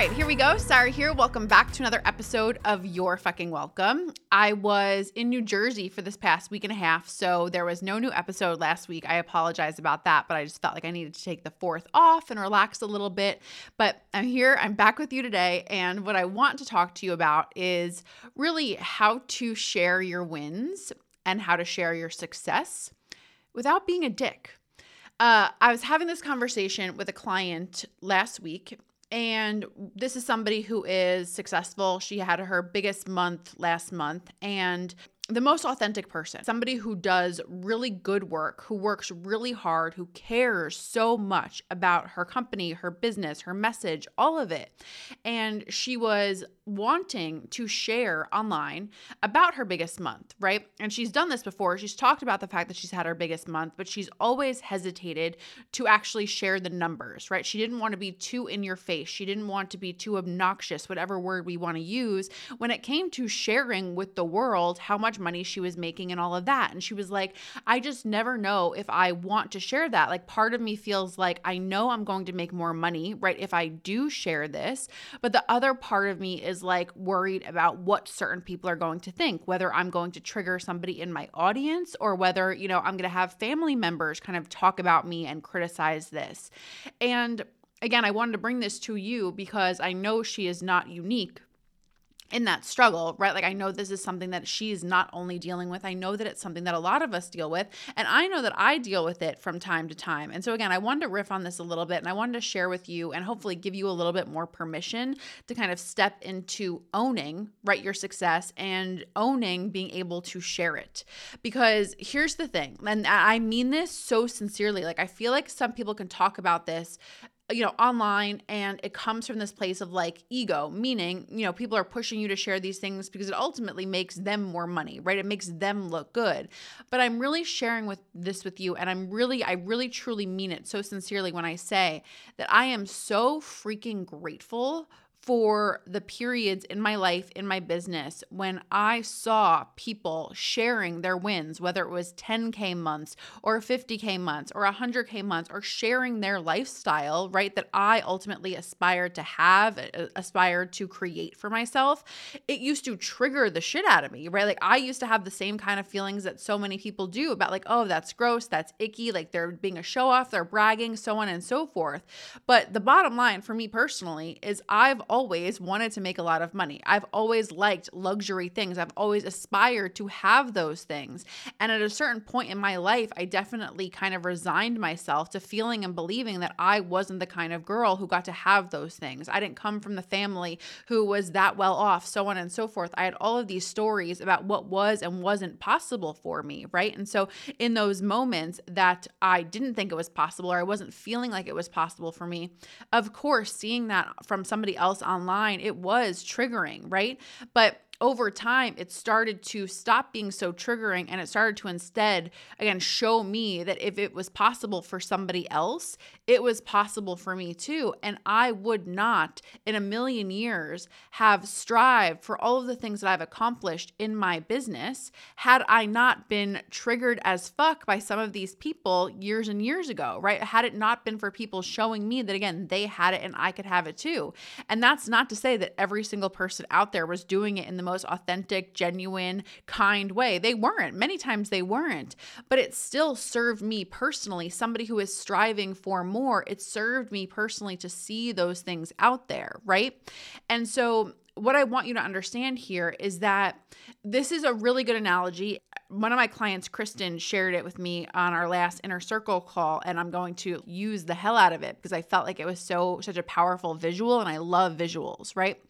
right, here we go. Sarah here. Welcome back to another episode of You're Fucking Welcome. I was in New Jersey for this past week and a half, so there was no new episode last week. I apologize about that, but I just felt like I needed to take the fourth off and relax a little bit. But I'm here, I'm back with you today, and what I want to talk to you about is really how to share your wins and how to share your success without being a dick. Uh, I was having this conversation with a client last week, and this is somebody who is successful. She had her biggest month last month, and the most authentic person, somebody who does really good work, who works really hard, who cares so much about her company, her business, her message, all of it. And she was wanting to share online about her biggest month, right? And she's done this before. She's talked about the fact that she's had her biggest month, but she's always hesitated to actually share the numbers, right? She didn't want to be too in your face. She didn't want to be too obnoxious, whatever word we want to use, when it came to sharing with the world how much money she was making and all of that. And she was like, I just never know if I want to share that. Like, part of me feels like I know I'm going to make more money, right? If I do share this. But the other part of me is like worried about what certain people are going to think, whether I'm going to trigger somebody in my audience or whether, you know, I'm going to have family members kind of talk about me and criticize this. And again, I wanted to bring this to you because I know she is not unique in that struggle, right? Like, I know this is something that she's not only dealing with, I know that it's something that a lot of us deal with. And I know that I deal with it from time to time. And so, again, I wanted to riff on this a little bit and I wanted to share with you and hopefully give you a little bit more permission to kind of step into owning, right, your success and owning being able to share it. Because here's the thing, and I mean this so sincerely. Like, I feel like some people can talk about this you know online and it comes from this place of like ego meaning you know people are pushing you to share these things because it ultimately makes them more money right? It makes them look good. But i'm really sharing with this with you and i'm really i really truly mean it so sincerely when i say that i am so freaking grateful for the periods in my life, in my business, when I saw people sharing their wins, whether it was 10K months or 50K months or 100K months, or sharing their lifestyle, right, that I ultimately aspired to have, uh, uh, aspired to create for myself, it used to trigger the shit out of me, right? Like I used to have the same kind of feelings that so many people do about, like, oh, that's gross, that's icky, like they're being a show off, they're bragging, so on and so forth. But the bottom line for me personally is I've always wanted to make a lot of money. I've always liked luxury things. I've always aspired to have those things. And at a certain point in my life, I definitely kind of resigned myself to feeling and believing that I wasn't the kind of girl who got to have those things. I didn't come from the family who was that well off, so on and so forth. I had all of these stories about what was and wasn't possible for me, right? And so in those moments that I didn't think it was possible or I wasn't feeling like it was possible for me, of course, seeing that from somebody else else online, it was triggering, right? But over time, it started to stop being so triggering and it started to instead, again, show me that if it was possible for somebody else, it was possible for me too. And I would not in a million years have strived for all of the things that I've accomplished in my business had I not been triggered as fuck by some of these people years and years ago, right? Had it not been for people showing me that, again, they had it and I could have it too. And that's not to say that every single person out there was doing it in the most authentic, genuine, kind way. They weren't. Many times they weren't. But it still served me personally, somebody who is striving for more, it served me personally to see those things out there, right? And so what I want you to understand here is that this is a really good analogy. One of my clients, Kristen, shared it with me on our last inner circle call, and I'm going to use the hell out of it because I felt like it was so such a powerful visual, and I love visuals, right?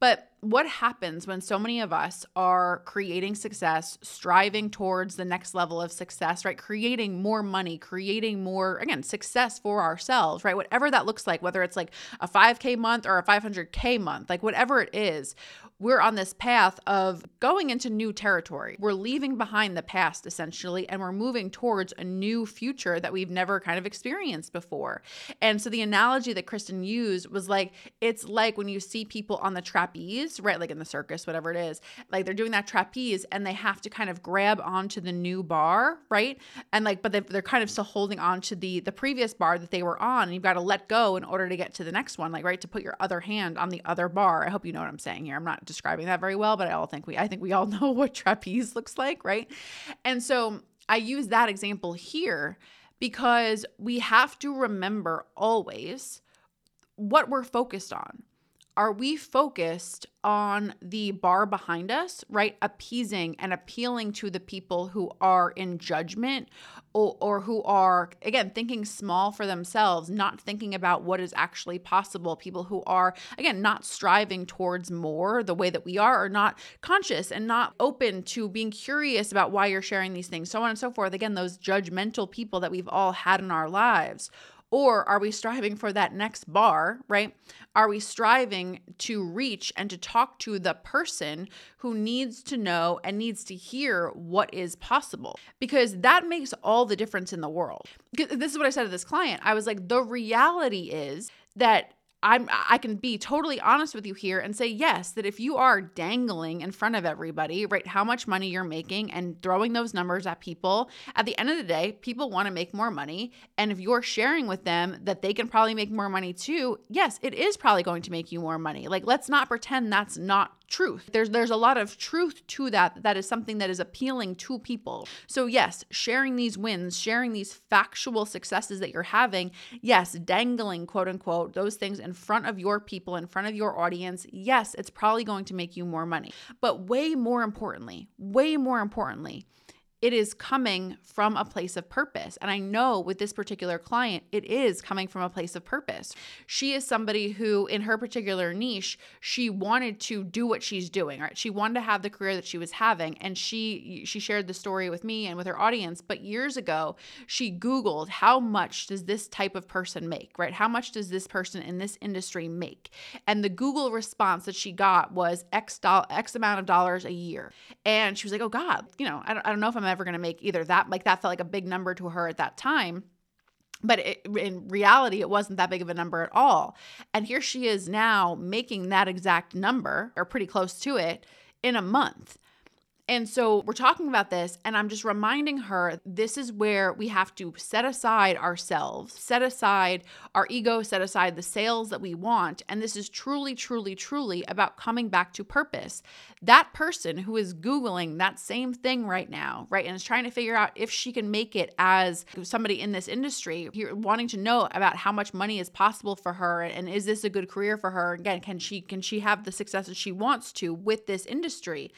But what happens when so many of us are creating success, striving towards the next level of success, right? Creating more money, creating more, again, success for ourselves, right? Whatever that looks like, whether it's like a 5K month or a 500K month, like whatever it is, we're on this path of going into new territory. We're leaving behind the past essentially, and we're moving towards a new future that we've never kind of experienced before. And so the analogy that Kristen used was like, it's like when you see people on the trapeze, right? Like in the circus, whatever it is, like they're doing that trapeze and they have to kind of grab onto the new bar, right? And like, but they're kind of still holding on to the the previous bar that they were on, and you've got to let go in order to get to the next one, like right to put your other hand on the other bar. I hope you know what I'm saying here. I'm not describing that very well, but I all think we I think we all know what trapeze looks like, right? And so I use that example here because we have to remember always what we're focused on are we focused on the bar behind us, right? Appeasing and appealing to the people who are in judgment or, or, who are, again, thinking small for themselves, not thinking about what is actually possible. People who are, again, not striving towards more the way that we are, or not conscious and not open to being curious about why you're sharing these things, so on and so forth. Again, those judgmental people that we've all had in our lives. Or are we striving for that next bar, right? Are we striving to reach and to talk to the person who needs to know and needs to hear what is possible? Because that makes all the difference in the world. This is what I said to this client. I was like, the reality is that I'm I can be totally honest with you here and say yes that if you are dangling in front of everybody, right, how much money you're making and throwing those numbers at people, at the end of the day, people want to make more money, and if you're sharing with them that they can probably make more money too, yes, it is probably going to make you more money. Like let's not pretend that's not truth. There's there's a lot of truth to that that is something that is appealing to people. So yes, sharing these wins, sharing these factual successes that you're having, yes, dangling quote unquote those things in front of your people, in front of your audience, yes, it's probably going to make you more money. But way more importantly, way more importantly, it is coming from a place of purpose. And I know with this particular client, it is coming from a place of purpose. She is somebody who, in her particular niche, she wanted to do what she's doing, right? She wanted to have the career that she was having. And she she shared the story with me and with her audience. But years ago, she Googled how much does this type of person make, right? How much does this person in this industry make? And the Google response that she got was X, do- X amount of dollars a year. And she was like, oh God, you know, I don't, I don't know if I'm ever going to make either that like that felt like a big number to her at that time but it, in reality it wasn't that big of a number at all. And here she is now making that exact number or pretty close to it in a month and so we're talking about this, and I'm just reminding her this is where we have to set aside ourselves, set aside our ego, set aside the sales that we want. And this is truly, truly, truly about coming back to purpose. That person who is Googling that same thing right now, right, and is trying to figure out if she can make it as somebody in this industry, wanting to know about how much money is possible for her and is this a good career for her? Again, can she can she have the success that she wants to with this industry?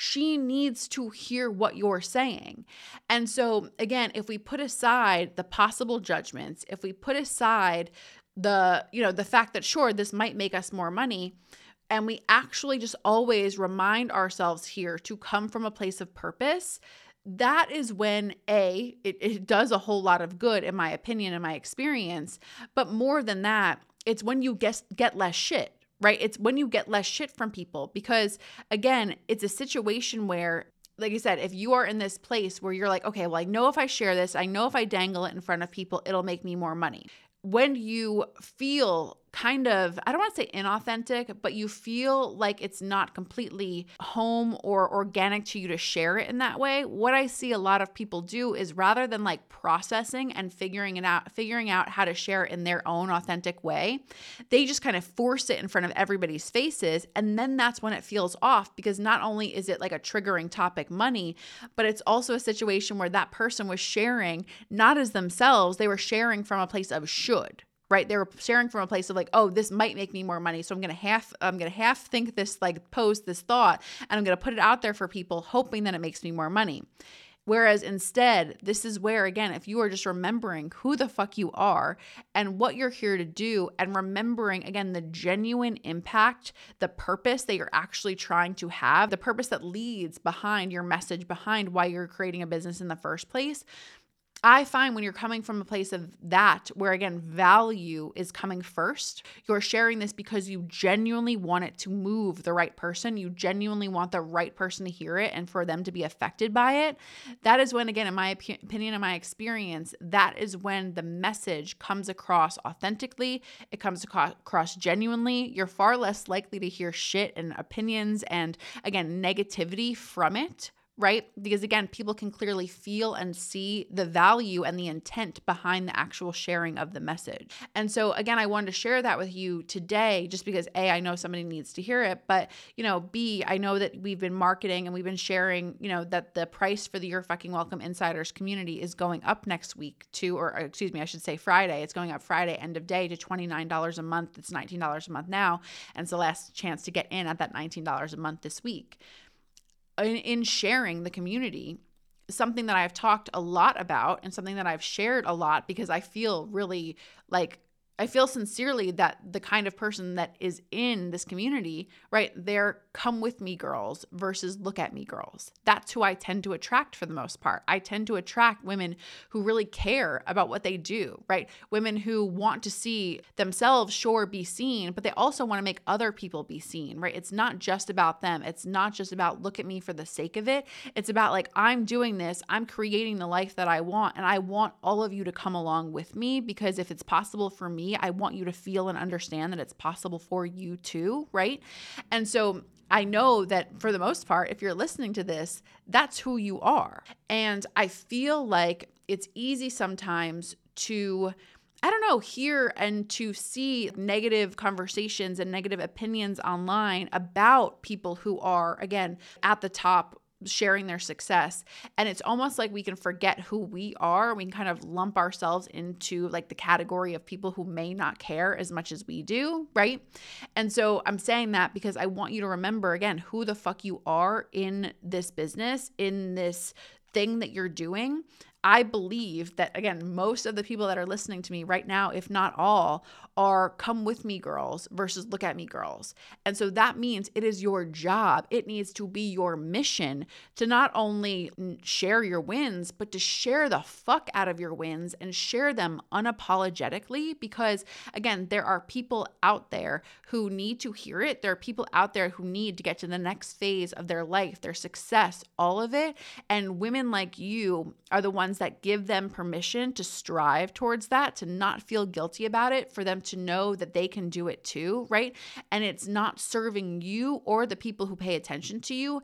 She needs to hear what you're saying. And so, again, if we put aside the possible judgments, if we put aside the, you know, the fact that sure, this might make us more money, and we actually just always remind ourselves here to come from a place of purpose, that is when a it, it does a whole lot of good in my opinion and my experience but more than that it's when you get get less shit right? It's when you get less shit from people because, again, it's a situation where like I said, if you are in this place where you're like, okay, well, I know if I share this, I know if I dangle it in front of people, it'll make me more money. When you feel kind of, I don't want to say inauthentic, but you feel like it's not completely home or organic to you to share it in that way. What I see a lot of people do is rather than like processing and figuring it out, figuring out how to share it in their own authentic way, they just kind of force it in front of everybody's faces. And then that's when it feels off because not only is it like a triggering topic money, but it's also a situation where that person was sharing not as themselves, they were sharing from a place of should right they were sharing from a place of like oh this might make me more money so i'm gonna half i'm gonna half think this like post this thought and i'm gonna put it out there for people hoping that it makes me more money. Whereas instead, this is where, again, if you are just remembering who the fuck you are and what you're here to do, and remembering, again, the genuine impact, the purpose that you're actually trying to have, the purpose that leads behind your message, behind why you're creating a business in the first place, I find when you're coming from a place of that, where again, value is coming first, you're sharing this because you genuinely want it to move the right person. You genuinely want the right person to hear it and for them to be affected by it. That is when, again, in my opinion and my experience, that is when the message comes across authentically, it comes across genuinely. You're far less likely to hear shit and opinions and, again, negativity from it right? Because again, people can clearly feel and see the value and the intent behind the actual sharing of the message. And so, again, I wanted to share that with you today just because A, I know somebody needs to hear it, but, you know, B, I know that we've been marketing and we've been sharing, you know, that the price for the You're Fucking Welcome Insiders community is going up next week to, or uh, excuse me, I should say Friday. It's going up Friday, end of day to $29 a month. It's $19 a month now. And it's the last chance to get in at that $19 a month this week in, in sharing the community something that I've talked a lot about and something that I've shared a lot because I feel really like I feel sincerely that the kind of person that is in this community, right, they're come with me girls versus look at me girls. That's who I tend to attract for the most part. I tend to attract women who really care about what they do, right? Women who want to see themselves, sure, be seen, but they also want to make other people be seen, right? It's not just about them. It's not just about look at me for the sake of it. It's about like, I'm doing this, I'm creating the life that I want, and I want all of you to come along with me because if it's possible for me, I want you to feel and understand that it's possible for you too, right? And so I know that for the most part, if you're listening to this, that's who you are. And I feel like it's easy sometimes to. I don't know, hear and to see negative conversations and negative opinions online about people who are, again, at the top sharing their success. And it's almost like we can forget who we are. We can kind of lump ourselves into like the category of people who may not care as much as we do right? And so i'm saying that because i want you to remember again who the fuck you are in this business in this thing that you're doing I believe that, again, most of the people that are listening to me right now, if not all, are come with me girls versus look at me girls. And so that means it is your job. It needs to be your mission to not only share your wins, but to share the fuck out of your wins and share them unapologetically. Because, again, there are people out there who need to hear it. There are people out there who need to get to the next phase of their life, their success, all of it. And women like you are the ones ones that give them permission to strive towards that, to not feel guilty about it, for them to know that they can do it too, right? And it's not serving you or the people who pay attention to you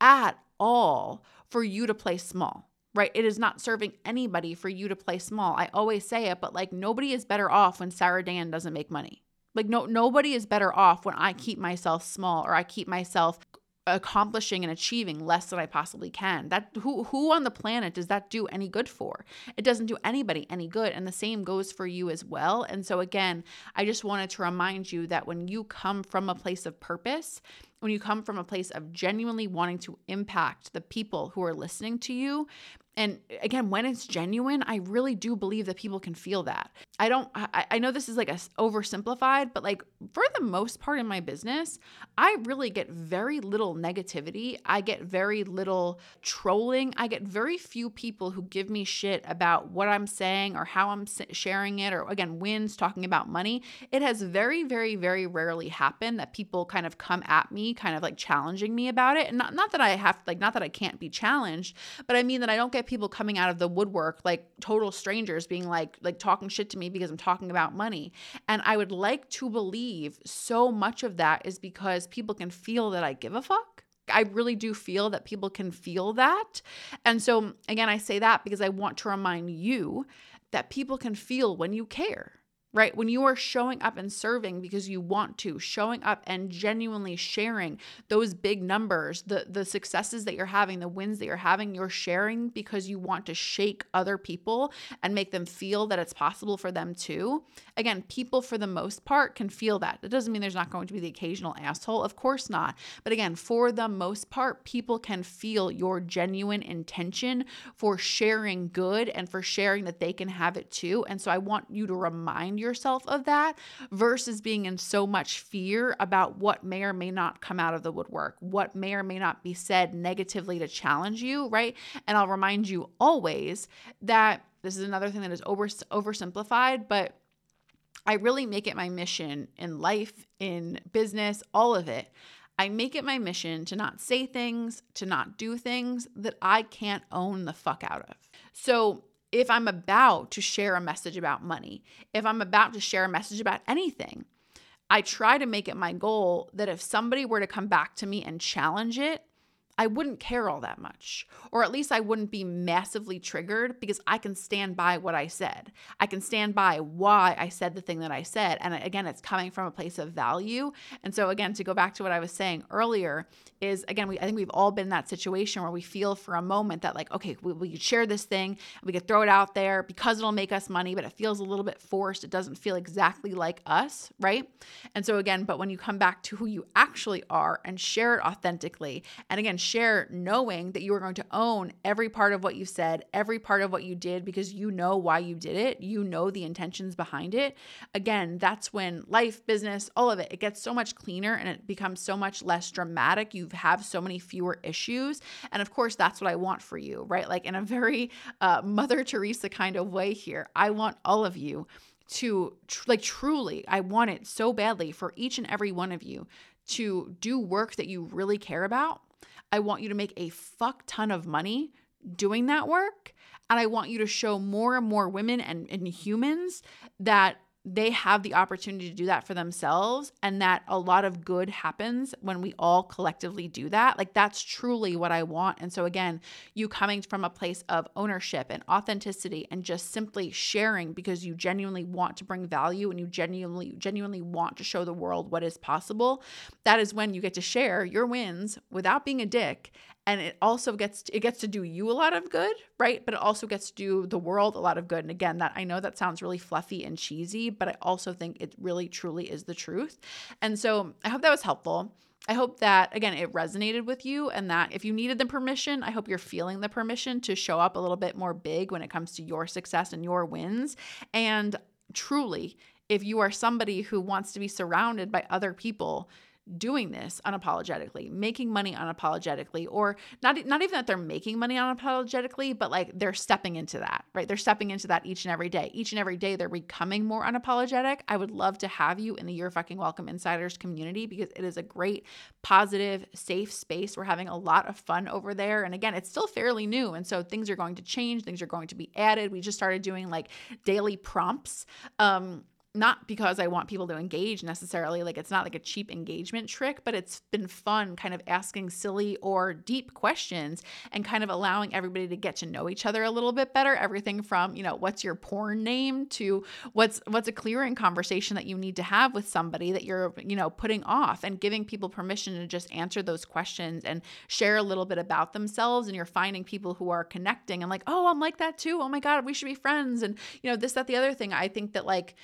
at all for you to play small right? It is not serving anybody for you to play small. I always say it, but like nobody is better off when Sarah Dan doesn't make money. Like no nobody is better off when I keep myself small or I keep myself accomplishing and achieving less than I possibly can. That who who on the planet does that do any good for? It doesn't do anybody any good and the same goes for you as well. And so again, I just wanted to remind you that when you come from a place of purpose, when you come from a place of genuinely wanting to impact the people who are listening to you, and uh, again, when it's genuine, I really do believe that people can feel that. I don't, I, I know this is like a oversimplified, but like for the most part in my business, I really get very little negativity. I get very little trolling. I get very few people who give me shit about what I'm saying or how I'm sharing it, or again, wins talking about money. It has very, very, very rarely happened that people kind of come at me, kind of like challenging me about it. And not, not that I have, like, not that I can't be challenged, but I mean that I don't get people coming out of the woodwork like total strangers being like like talking shit to me because I'm talking about money. And I would like to believe so much of that is because people can feel that I give a fuck. I really do feel that people can feel that. And so again, I say that because I want to remind you that people can feel when you care right? When you are showing up and serving because you want to, showing up and genuinely sharing those big numbers, the the successes that you're having, the wins that you're having, you're sharing because you want to shake other people and make them feel that it's possible for them too. Again, people for the most part can feel that. That doesn't mean there's not going to be the occasional asshole, of course not. But again, for the most part, people can feel your genuine intention for sharing good and for sharing that they can have it too. And so I want you to remind yourself of that versus being in so much fear about what may or may not come out of the woodwork, what may or may not be said negatively to challenge you, right? And I'll remind you always that this is another thing that is over oversimplified, but I really make it my mission in life, in business, all of it. I make it my mission to not say things, to not do things that I can't own the fuck out of. So, if I'm about to share a message about money, if I'm about to share a message about anything, I try to make it my goal that if somebody were to come back to me and challenge it, I wouldn't care all that much. Or at least I wouldn't be massively triggered because I can stand by what I said. I can stand by why I said the thing that I said. And again, it's coming from a place of value. And so, again, to go back to what I was saying earlier, is again, we, I think we've all been in that situation where we feel for a moment that, like, okay, we, we could share this thing, we could throw it out there because it'll make us money, but it feels a little bit forced. It doesn't feel exactly like us, right? And so, again, but when you come back to who you actually are and share it authentically, and again, share knowing that you are going to own every part of what you said, every part of what you did, because you know why you did it. You know the intentions behind it. Again, that's when life, business, all of it, it gets so much cleaner and it becomes so much less dramatic. You have so many fewer issues. And of course, that's what I want for you, right? Like in a very uh, Mother Teresa kind of way here. I want all of you to tr- like truly, I want it so badly for each and every one of you to do work that you really care about I want you to make a fuck ton of money doing that work. And I want you to show more and more women and, and humans that they have the opportunity to do that for themselves and that a lot of good happens when we all collectively do that. Like that's truly what i want. And so again you coming from a place of ownership and authenticity and just simply sharing because you genuinely want to bring value and you genuinely genuinely want to show the world what is possible that is when you get to share your wins without being a dick and it also gets to, it gets to do you a lot of good right? But it also gets to do the world a lot of good. And again that i know that sounds really fluffy and cheesy but i also think it really truly is the truth. And so i hope that was helpful. I hope that, again, it resonated with you and that if you needed the permission, I hope you're feeling the permission to show up a little bit more big when it comes to your success and your wins. And truly, if you are somebody who wants to be surrounded by other people doing this unapologetically, making money unapologetically, or not not even that they're making money unapologetically, but like they're stepping into that, right? They're stepping into that each and every day. Each and every day they're becoming more unapologetic. I would love to have you in the You're Fucking Welcome Insiders community because it is a great, positive, safe space. We're having a lot of fun over there. And again, it's still fairly new. And so things are going to change, things are going to be added. We just started doing like daily prompts. Um, not because I want people to engage necessarily, like it's not like a cheap engagement trick, but it's been fun kind of asking silly or deep questions and kind of allowing everybody to get to know each other a little bit better. Everything from, you know, what's your porn name to what's what's a clearing conversation that you need to have with somebody that you're, you know, putting off and giving people permission to just answer those questions and share a little bit about themselves and you're finding people who are connecting and like, "Oh, I'm like that too. Oh my god, we should be friends." And, you know, this that the other thing. I think that like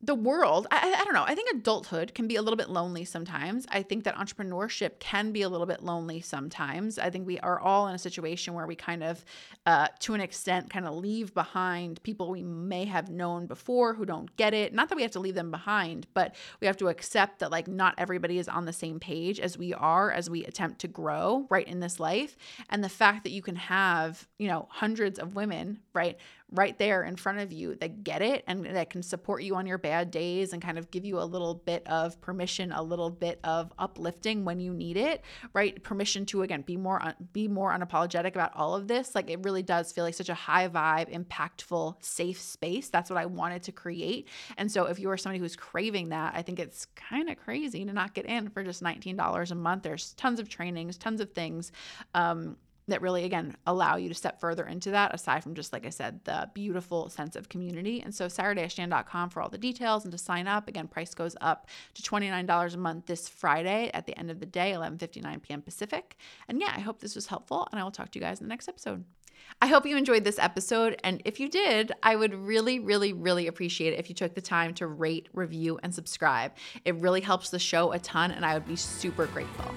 the world I, I, don't know. I think adulthood can be a little bit lonely sometimes. I think that entrepreneurship can be a little bit lonely sometimes. I think we are all in a situation where we kind of uh, to an extent kind of leave behind people we may have known before who don't get it. Not that we have to leave them behind but we have to accept that like not everybody is on the same page as we are as we attempt to grow right in this life. And the fact that you can have you know hundreds of women right right there in front of you that get it and that can support you on your bad days and kind of give you a little bit of permission, a little bit of uplifting when you need it, right? Permission to again be more be more unapologetic about all of this. Like it really does feel like such a high vibe, impactful, safe space. That's what I wanted to create. And so if you are somebody who's craving that, I think it's kind of crazy to not get in for just $19 a month. There's tons of trainings, tons of things. Um, that really again allow you to step further into that aside from just like i said the beautiful sense of community and so saturdayshan.com for all the details and to sign up again price goes up to $29 a month this friday at the end of the day 11.59 p.m pacific and yeah i hope this was helpful and i will talk to you guys in the next episode I hope you enjoyed this episode. And if you did, I would really, really, really appreciate it if you took the time to rate, review, and subscribe. It really helps the show a ton, and I would be super grateful.